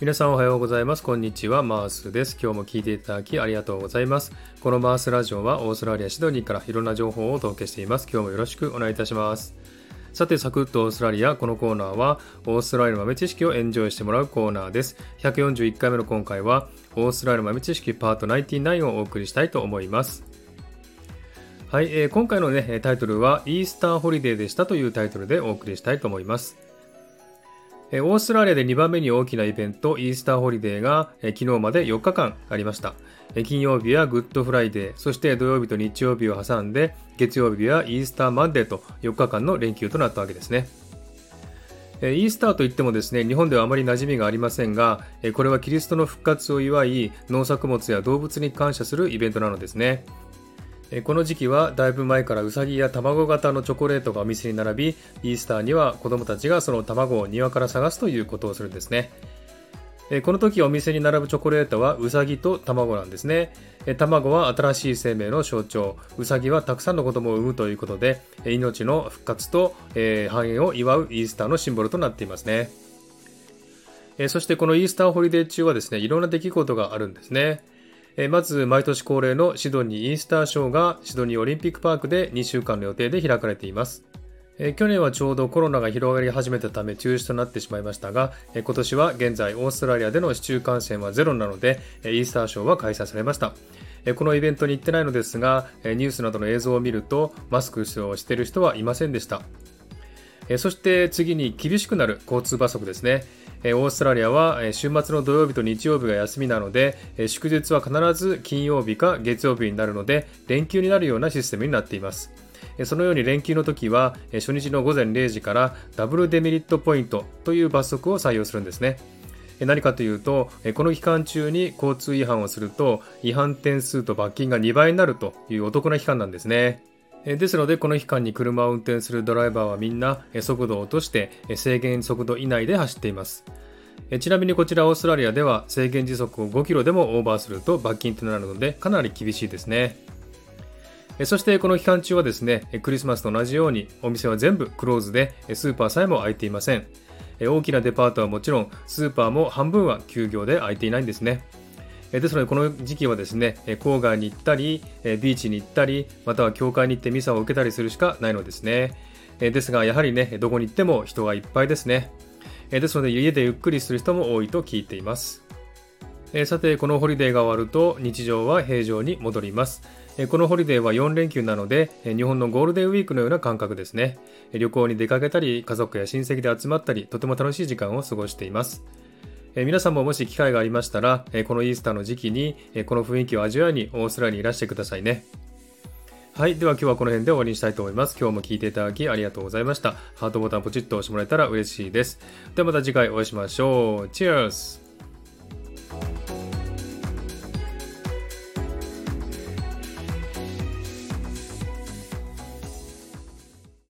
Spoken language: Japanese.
皆さんおはようございます。こんにちは。マースです。今日も聞いていただきありがとうございます。このマースラジオはオーストラリア・シドニーからいろんな情報をお届けしています。今日もよろしくお願いいたします。さて、サクッとオーストラリア。このコーナーは、オーストラリアの豆知識をエンジョイしてもらうコーナーです。141回目の今回は、オーストラリアの豆知識パート99をお送りしたいと思います。はい、えー、今回のね、タイトルは、イースターホリデーでしたというタイトルでお送りしたいと思います。オーストラリアで2番目に大きなイベント、イースターホリデーが昨日まで4日間ありました。金曜日はグッドフライデー、そして土曜日と日曜日を挟んで、月曜日はイースターマンデーと4日間の連休となったわけですね。イースターといってもですね、日本ではあまり馴染みがありませんが、これはキリストの復活を祝い、農作物や動物に感謝するイベントなのですね。この時期はだいぶ前からウサギや卵型のチョコレートがお店に並び、イースターには子供たちがその卵を庭から探すということをするんですね。この時お店に並ぶチョコレートはウサギと卵なんですね。卵は新しい生命の象徴。ウサギはたくさんの子供を産むということで、命の復活と繁栄を祝うイースターのシンボルとなっていますね。そしてこのイースターホリデー中はですね、いろんな出来事があるんですね。まず毎年恒例のシドニーイースターショーがシドニーオリンピックパークで2週間の予定で開かれています。去年はちょうどコロナが広がり始めたため中止となってしまいましたが、今年は現在オーストラリアでの市中感染はゼロなので、イースターショーは開催されました。このイベントに行ってないのですが、ニュースなどの映像を見るとマスクをしている人はいませんでした。えそして次に厳しくなる交通罰則ですね。オーストラリアは週末の土曜日と日曜日が休みなので祝日は必ず金曜日か月曜日になるので連休になるようなシステムになっています。そのように連休の時は初日の午前0時からダブルデメリットポイントという罰則を採用するんですね。何かというとこの期間中に交通違反をすると違反点数と罰金が2倍になるというお得な期間なんですね。ですのでこの期間に車を運転するドライバーはみんな速度を落として制限速度以内で走っています。ちなみにこちらオーストラリアでは制限時速を5キロでもオーバーすると罰金となるのでかなり厳しいですね。そしてこの期間中はですねクリスマスと同じようにお店は全部クローズでスーパーさえも開いていません。大きなデパートはもちろんスーパーも半分は休業で開いていないんですね。ですのでこの時期はですね郊外に行ったりビーチに行ったりまたは教会に行ってミサを受けたりするしかないのですね。ですがやはりねどこに行っても人がいっぱいですね。ですので家でゆっくりする人も多いと聞いています。さてこのホリデーが終わると日常は平常に戻ります。このホリデーは4連休なので日本のゴールデンウィークのような感覚ですね。旅行に出かけたり家族や親戚で集まったりとても楽しい時間を過ごしています。え皆さんももし機会がありましたら、えこのイースターの時期に、えこの雰囲気を味わいにオーストラリアにいらしてくださいね。はい。では今日はこの辺で終わりにしたいと思います。今日も聴いていただきありがとうございました。ハートボタンポチッと押してもらえたら嬉しいです。ではまた次回お会いしましょう。チェアス